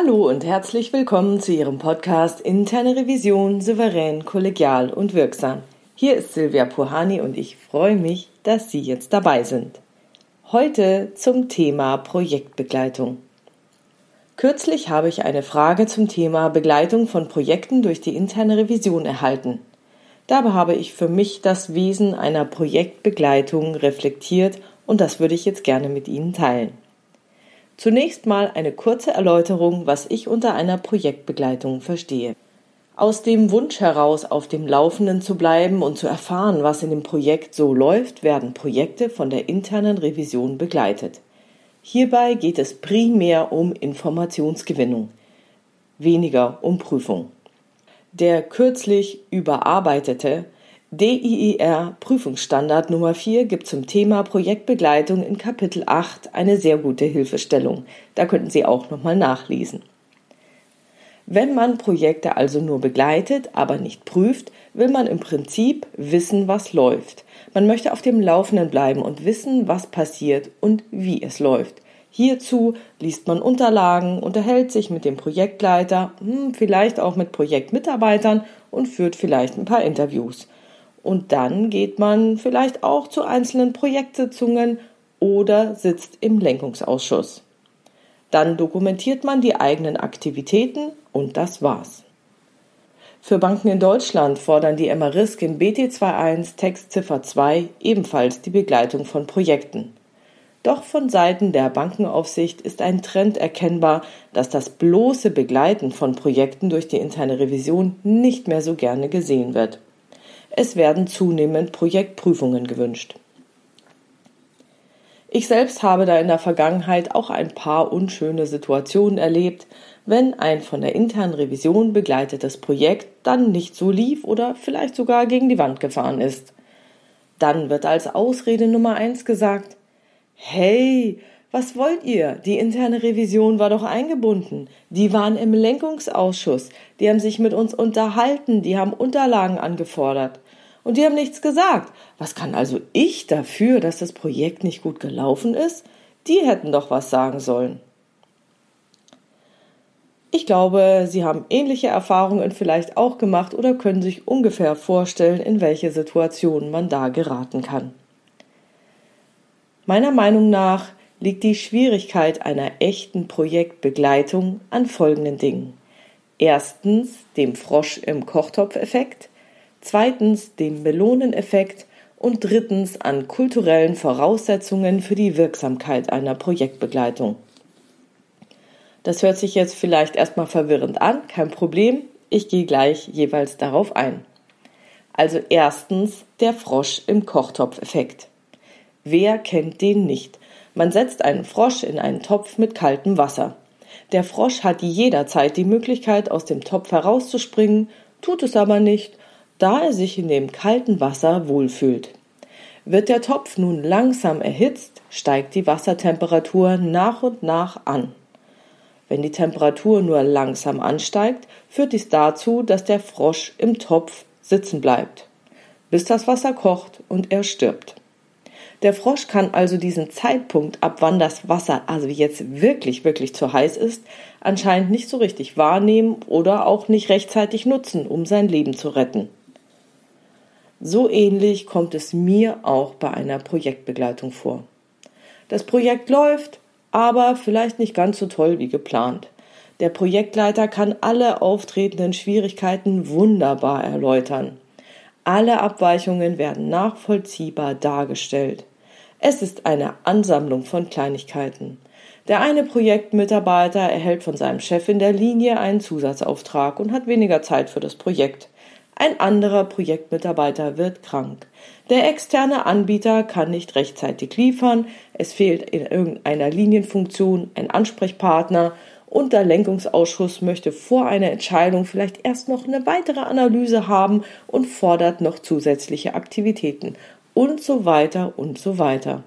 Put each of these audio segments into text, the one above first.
Hallo und herzlich willkommen zu Ihrem Podcast Interne Revision souverän, kollegial und wirksam. Hier ist Silvia Puhani und ich freue mich, dass Sie jetzt dabei sind. Heute zum Thema Projektbegleitung. Kürzlich habe ich eine Frage zum Thema Begleitung von Projekten durch die interne Revision erhalten. Dabei habe ich für mich das Wesen einer Projektbegleitung reflektiert und das würde ich jetzt gerne mit Ihnen teilen. Zunächst mal eine kurze Erläuterung, was ich unter einer Projektbegleitung verstehe. Aus dem Wunsch heraus, auf dem Laufenden zu bleiben und zu erfahren, was in dem Projekt so läuft, werden Projekte von der internen Revision begleitet. Hierbei geht es primär um Informationsgewinnung, weniger um Prüfung. Der kürzlich überarbeitete DIIR Prüfungsstandard Nummer 4 gibt zum Thema Projektbegleitung in Kapitel 8 eine sehr gute Hilfestellung. Da könnten Sie auch nochmal nachlesen. Wenn man Projekte also nur begleitet, aber nicht prüft, will man im Prinzip wissen, was läuft. Man möchte auf dem Laufenden bleiben und wissen, was passiert und wie es läuft. Hierzu liest man Unterlagen, unterhält sich mit dem Projektleiter, hm, vielleicht auch mit Projektmitarbeitern und führt vielleicht ein paar Interviews. Und dann geht man vielleicht auch zu einzelnen Projektsitzungen oder sitzt im Lenkungsausschuss. Dann dokumentiert man die eigenen Aktivitäten und das war's. Für Banken in Deutschland fordern die MRISC in BT21 Textziffer 2 ebenfalls die Begleitung von Projekten. Doch von Seiten der Bankenaufsicht ist ein Trend erkennbar, dass das bloße Begleiten von Projekten durch die interne Revision nicht mehr so gerne gesehen wird. Es werden zunehmend Projektprüfungen gewünscht. Ich selbst habe da in der Vergangenheit auch ein paar unschöne Situationen erlebt, wenn ein von der internen Revision begleitetes Projekt dann nicht so lief oder vielleicht sogar gegen die Wand gefahren ist. Dann wird als Ausrede Nummer eins gesagt, hey, was wollt ihr? Die interne Revision war doch eingebunden. Die waren im Lenkungsausschuss. Die haben sich mit uns unterhalten. Die haben Unterlagen angefordert und die haben nichts gesagt. Was kann also ich dafür, dass das Projekt nicht gut gelaufen ist? Die hätten doch was sagen sollen. Ich glaube, Sie haben ähnliche Erfahrungen vielleicht auch gemacht oder können sich ungefähr vorstellen, in welche Situationen man da geraten kann. Meiner Meinung nach liegt die Schwierigkeit einer echten Projektbegleitung an folgenden Dingen. Erstens dem Frosch im Kochtopfeffekt, zweitens dem Meloneneffekt und drittens an kulturellen Voraussetzungen für die Wirksamkeit einer Projektbegleitung. Das hört sich jetzt vielleicht erstmal verwirrend an, kein Problem, ich gehe gleich jeweils darauf ein. Also erstens der Frosch im Kochtopfeffekt. Wer kennt den nicht? Man setzt einen Frosch in einen Topf mit kaltem Wasser. Der Frosch hat jederzeit die Möglichkeit, aus dem Topf herauszuspringen, tut es aber nicht da er sich in dem kalten Wasser wohlfühlt. Wird der Topf nun langsam erhitzt, steigt die Wassertemperatur nach und nach an. Wenn die Temperatur nur langsam ansteigt, führt dies dazu, dass der Frosch im Topf sitzen bleibt, bis das Wasser kocht und er stirbt. Der Frosch kann also diesen Zeitpunkt, ab wann das Wasser also jetzt wirklich, wirklich zu heiß ist, anscheinend nicht so richtig wahrnehmen oder auch nicht rechtzeitig nutzen, um sein Leben zu retten. So ähnlich kommt es mir auch bei einer Projektbegleitung vor. Das Projekt läuft, aber vielleicht nicht ganz so toll wie geplant. Der Projektleiter kann alle auftretenden Schwierigkeiten wunderbar erläutern. Alle Abweichungen werden nachvollziehbar dargestellt. Es ist eine Ansammlung von Kleinigkeiten. Der eine Projektmitarbeiter erhält von seinem Chef in der Linie einen Zusatzauftrag und hat weniger Zeit für das Projekt. Ein anderer Projektmitarbeiter wird krank. Der externe Anbieter kann nicht rechtzeitig liefern, es fehlt in irgendeiner Linienfunktion ein Ansprechpartner und der Lenkungsausschuss möchte vor einer Entscheidung vielleicht erst noch eine weitere Analyse haben und fordert noch zusätzliche Aktivitäten und so weiter und so weiter.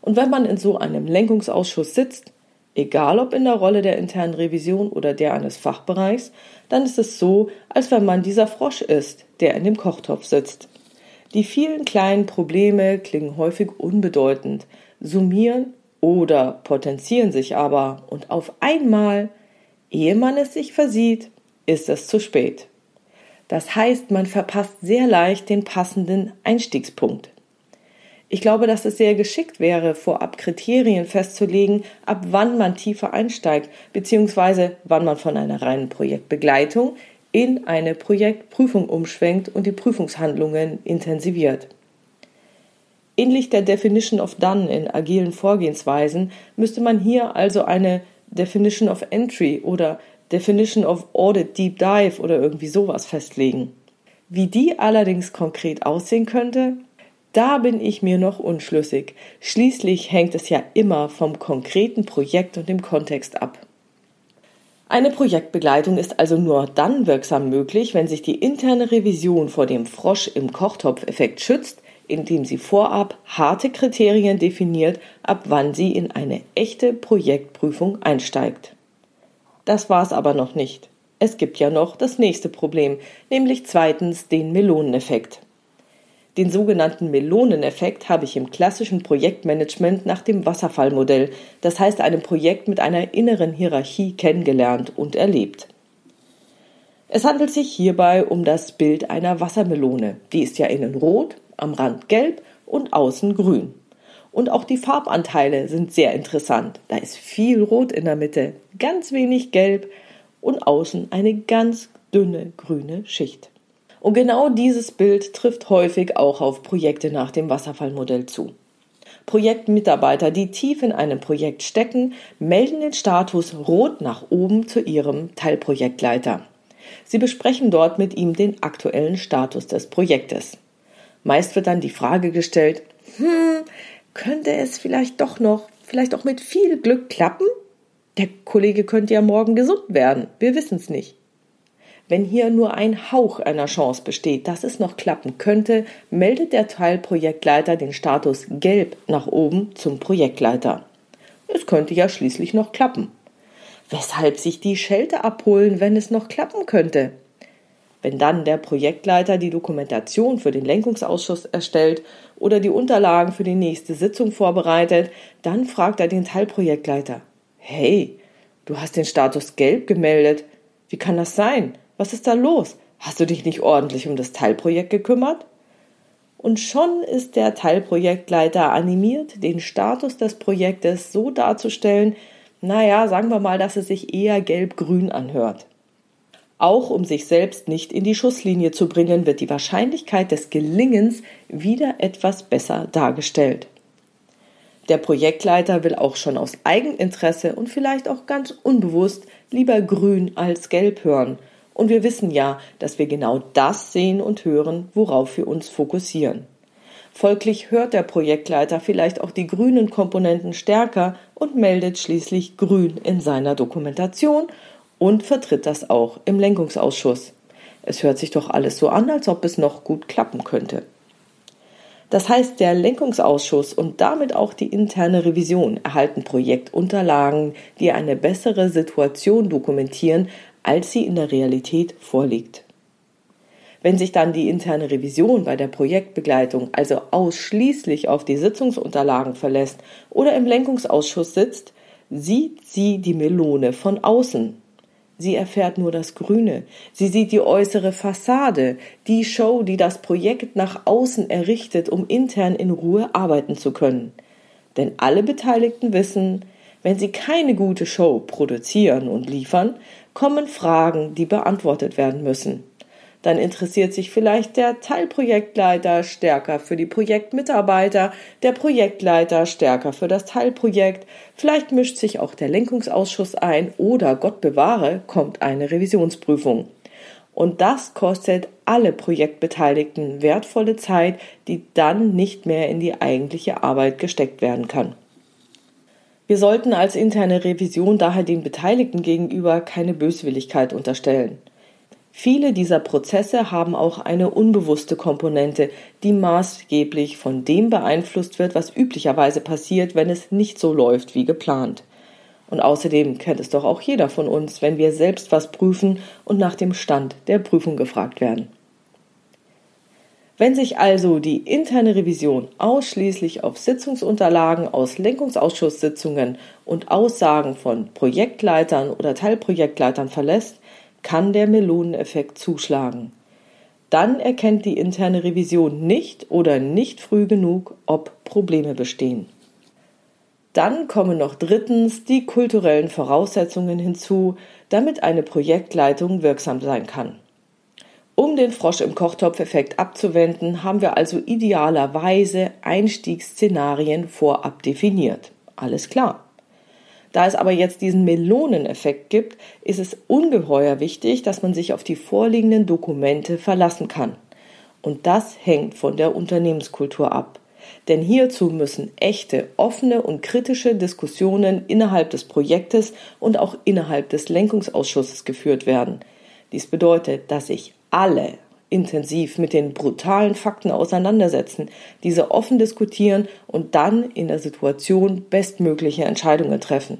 Und wenn man in so einem Lenkungsausschuss sitzt, egal ob in der Rolle der internen Revision oder der eines Fachbereichs, dann ist es so, als wenn man dieser Frosch ist, der in dem Kochtopf sitzt. Die vielen kleinen Probleme klingen häufig unbedeutend, summieren oder potenzieren sich aber und auf einmal Ehe man es sich versieht, ist es zu spät. Das heißt, man verpasst sehr leicht den passenden Einstiegspunkt. Ich glaube, dass es sehr geschickt wäre, vorab Kriterien festzulegen, ab wann man tiefer einsteigt, beziehungsweise wann man von einer reinen Projektbegleitung in eine Projektprüfung umschwenkt und die Prüfungshandlungen intensiviert. Ähnlich der Definition of Done in agilen Vorgehensweisen müsste man hier also eine Definition of Entry oder Definition of Audit Deep Dive oder irgendwie sowas festlegen. Wie die allerdings konkret aussehen könnte, da bin ich mir noch unschlüssig. Schließlich hängt es ja immer vom konkreten Projekt und dem Kontext ab. Eine Projektbegleitung ist also nur dann wirksam möglich, wenn sich die interne Revision vor dem Frosch im Kochtopf-Effekt schützt, indem sie vorab harte Kriterien definiert, ab wann sie in eine echte Projektprüfung einsteigt. Das war's aber noch nicht. Es gibt ja noch das nächste Problem, nämlich zweitens den Meloneneffekt. Den sogenannten Meloneneffekt habe ich im klassischen Projektmanagement nach dem Wasserfallmodell, das heißt einem Projekt mit einer inneren Hierarchie kennengelernt und erlebt. Es handelt sich hierbei um das Bild einer Wassermelone. Die ist ja innen rot, am Rand gelb und außen grün. Und auch die Farbanteile sind sehr interessant. Da ist viel Rot in der Mitte, ganz wenig Gelb und außen eine ganz dünne grüne Schicht. Und genau dieses Bild trifft häufig auch auf Projekte nach dem Wasserfallmodell zu. Projektmitarbeiter, die tief in einem Projekt stecken, melden den Status rot nach oben zu ihrem Teilprojektleiter. Sie besprechen dort mit ihm den aktuellen Status des Projektes. Meist wird dann die Frage gestellt, hm, könnte es vielleicht doch noch, vielleicht auch mit viel Glück klappen? Der Kollege könnte ja morgen gesund werden, wir wissen es nicht. Wenn hier nur ein Hauch einer Chance besteht, dass es noch klappen könnte, meldet der Teilprojektleiter den Status gelb nach oben zum Projektleiter. Es könnte ja schließlich noch klappen. Weshalb sich die Schelte abholen, wenn es noch klappen könnte? Wenn dann der Projektleiter die Dokumentation für den Lenkungsausschuss erstellt oder die Unterlagen für die nächste Sitzung vorbereitet, dann fragt er den Teilprojektleiter: Hey, du hast den Status gelb gemeldet. Wie kann das sein? Was ist da los? Hast du dich nicht ordentlich um das Teilprojekt gekümmert? Und schon ist der Teilprojektleiter animiert, den Status des Projektes so darzustellen, naja, sagen wir mal, dass es sich eher gelb-grün anhört. Auch um sich selbst nicht in die Schusslinie zu bringen, wird die Wahrscheinlichkeit des Gelingens wieder etwas besser dargestellt. Der Projektleiter will auch schon aus Eigeninteresse und vielleicht auch ganz unbewusst lieber grün als gelb hören und wir wissen ja, dass wir genau das sehen und hören, worauf wir uns fokussieren. Folglich hört der Projektleiter vielleicht auch die grünen Komponenten stärker und meldet schließlich grün in seiner Dokumentation und vertritt das auch im Lenkungsausschuss. Es hört sich doch alles so an, als ob es noch gut klappen könnte. Das heißt, der Lenkungsausschuss und damit auch die interne Revision erhalten Projektunterlagen, die eine bessere Situation dokumentieren, als sie in der Realität vorliegt. Wenn sich dann die interne Revision bei der Projektbegleitung also ausschließlich auf die Sitzungsunterlagen verlässt oder im Lenkungsausschuss sitzt, sieht sie die Melone von außen. Sie erfährt nur das Grüne. Sie sieht die äußere Fassade, die Show, die das Projekt nach außen errichtet, um intern in Ruhe arbeiten zu können. Denn alle Beteiligten wissen, wenn sie keine gute Show produzieren und liefern, kommen Fragen, die beantwortet werden müssen. Dann interessiert sich vielleicht der Teilprojektleiter stärker für die Projektmitarbeiter, der Projektleiter stärker für das Teilprojekt, vielleicht mischt sich auch der Lenkungsausschuss ein oder Gott bewahre, kommt eine Revisionsprüfung. Und das kostet alle Projektbeteiligten wertvolle Zeit, die dann nicht mehr in die eigentliche Arbeit gesteckt werden kann. Wir sollten als interne Revision daher den Beteiligten gegenüber keine Böswilligkeit unterstellen. Viele dieser Prozesse haben auch eine unbewusste Komponente, die maßgeblich von dem beeinflusst wird, was üblicherweise passiert, wenn es nicht so läuft wie geplant. Und außerdem kennt es doch auch jeder von uns, wenn wir selbst was prüfen und nach dem Stand der Prüfung gefragt werden. Wenn sich also die interne Revision ausschließlich auf Sitzungsunterlagen aus Lenkungsausschusssitzungen und Aussagen von Projektleitern oder Teilprojektleitern verlässt, kann der Meloneneffekt zuschlagen. Dann erkennt die interne Revision nicht oder nicht früh genug, ob Probleme bestehen. Dann kommen noch drittens die kulturellen Voraussetzungen hinzu, damit eine Projektleitung wirksam sein kann. Um den Frosch im Kochtopf-Effekt abzuwenden, haben wir also idealerweise Einstiegsszenarien vorab definiert. Alles klar. Da es aber jetzt diesen Meloneneffekt gibt, ist es ungeheuer wichtig, dass man sich auf die vorliegenden Dokumente verlassen kann. Und das hängt von der Unternehmenskultur ab. Denn hierzu müssen echte, offene und kritische Diskussionen innerhalb des Projektes und auch innerhalb des Lenkungsausschusses geführt werden. Dies bedeutet, dass sich alle intensiv mit den brutalen Fakten auseinandersetzen, diese offen diskutieren und dann in der Situation bestmögliche Entscheidungen treffen.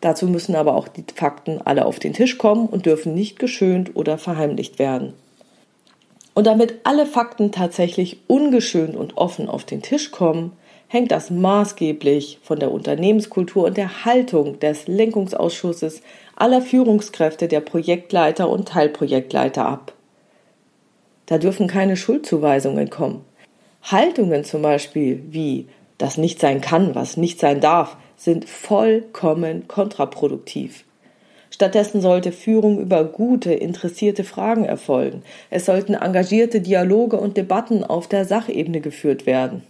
Dazu müssen aber auch die Fakten alle auf den Tisch kommen und dürfen nicht geschönt oder verheimlicht werden. Und damit alle Fakten tatsächlich ungeschönt und offen auf den Tisch kommen, hängt das maßgeblich von der Unternehmenskultur und der Haltung des Lenkungsausschusses aller Führungskräfte der Projektleiter und Teilprojektleiter ab. Da dürfen keine Schuldzuweisungen kommen. Haltungen zum Beispiel wie das nicht sein kann, was nicht sein darf, sind vollkommen kontraproduktiv. Stattdessen sollte Führung über gute, interessierte Fragen erfolgen. Es sollten engagierte Dialoge und Debatten auf der Sachebene geführt werden.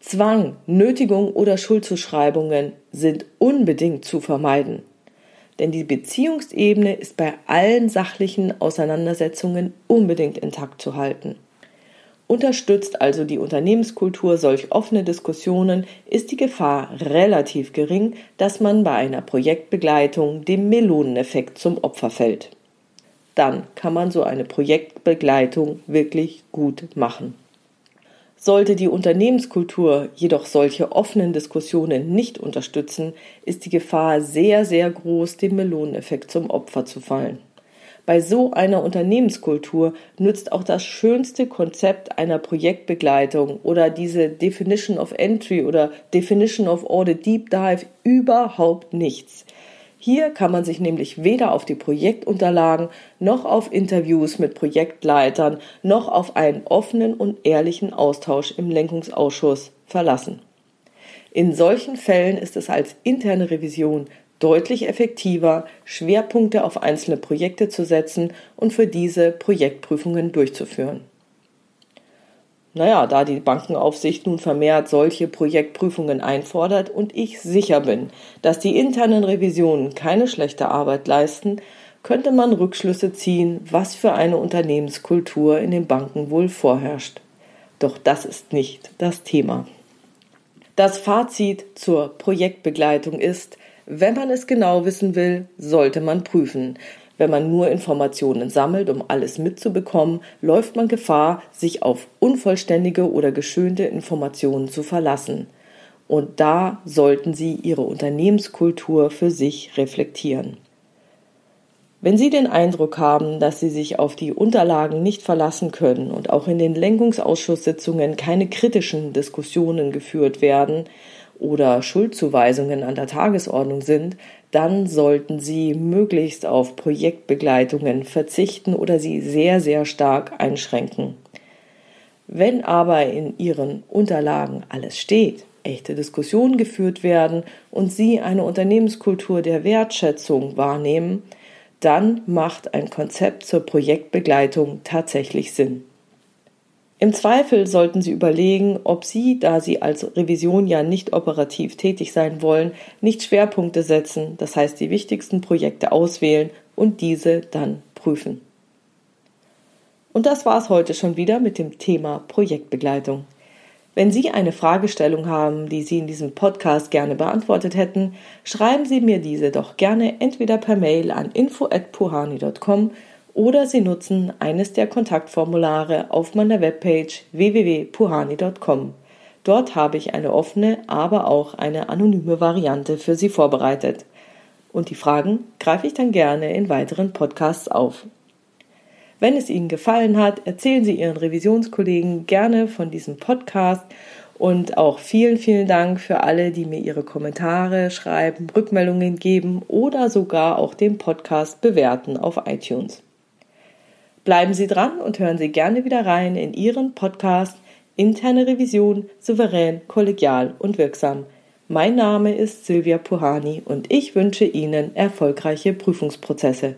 Zwang, Nötigung oder Schuldzuschreibungen sind unbedingt zu vermeiden. Denn die Beziehungsebene ist bei allen sachlichen Auseinandersetzungen unbedingt intakt zu halten. Unterstützt also die Unternehmenskultur solch offene Diskussionen, ist die Gefahr relativ gering, dass man bei einer Projektbegleitung dem Meloneneffekt zum Opfer fällt. Dann kann man so eine Projektbegleitung wirklich gut machen. Sollte die Unternehmenskultur jedoch solche offenen Diskussionen nicht unterstützen, ist die Gefahr sehr, sehr groß, dem Meloneneffekt zum Opfer zu fallen. Bei so einer Unternehmenskultur nützt auch das schönste Konzept einer Projektbegleitung oder diese Definition of Entry oder Definition of Audit Deep Dive überhaupt nichts. Hier kann man sich nämlich weder auf die Projektunterlagen noch auf Interviews mit Projektleitern noch auf einen offenen und ehrlichen Austausch im Lenkungsausschuss verlassen. In solchen Fällen ist es als interne Revision deutlich effektiver, Schwerpunkte auf einzelne Projekte zu setzen und für diese Projektprüfungen durchzuführen. Naja, da die Bankenaufsicht nun vermehrt solche Projektprüfungen einfordert und ich sicher bin, dass die internen Revisionen keine schlechte Arbeit leisten, könnte man Rückschlüsse ziehen, was für eine Unternehmenskultur in den Banken wohl vorherrscht. Doch das ist nicht das Thema. Das Fazit zur Projektbegleitung ist, wenn man es genau wissen will, sollte man prüfen. Wenn man nur Informationen sammelt, um alles mitzubekommen, läuft man Gefahr, sich auf unvollständige oder geschönte Informationen zu verlassen. Und da sollten Sie Ihre Unternehmenskultur für sich reflektieren. Wenn Sie den Eindruck haben, dass Sie sich auf die Unterlagen nicht verlassen können und auch in den Lenkungsausschusssitzungen keine kritischen Diskussionen geführt werden, oder Schuldzuweisungen an der Tagesordnung sind, dann sollten Sie möglichst auf Projektbegleitungen verzichten oder sie sehr, sehr stark einschränken. Wenn aber in Ihren Unterlagen alles steht, echte Diskussionen geführt werden und Sie eine Unternehmenskultur der Wertschätzung wahrnehmen, dann macht ein Konzept zur Projektbegleitung tatsächlich Sinn. Im Zweifel sollten Sie überlegen, ob Sie, da Sie als Revision ja nicht operativ tätig sein wollen, nicht Schwerpunkte setzen, das heißt die wichtigsten Projekte auswählen und diese dann prüfen. Und das war es heute schon wieder mit dem Thema Projektbegleitung. Wenn Sie eine Fragestellung haben, die Sie in diesem Podcast gerne beantwortet hätten, schreiben Sie mir diese doch gerne entweder per Mail an info@puhani.com oder Sie nutzen eines der Kontaktformulare auf meiner Webpage www.puhani.com. Dort habe ich eine offene, aber auch eine anonyme Variante für Sie vorbereitet. Und die Fragen greife ich dann gerne in weiteren Podcasts auf. Wenn es Ihnen gefallen hat, erzählen Sie Ihren Revisionskollegen gerne von diesem Podcast und auch vielen, vielen Dank für alle, die mir ihre Kommentare schreiben, Rückmeldungen geben oder sogar auch den Podcast bewerten auf iTunes. Bleiben Sie dran und hören Sie gerne wieder rein in Ihren Podcast Interne Revision souverän, kollegial und wirksam. Mein Name ist Silvia Puhani und ich wünsche Ihnen erfolgreiche Prüfungsprozesse.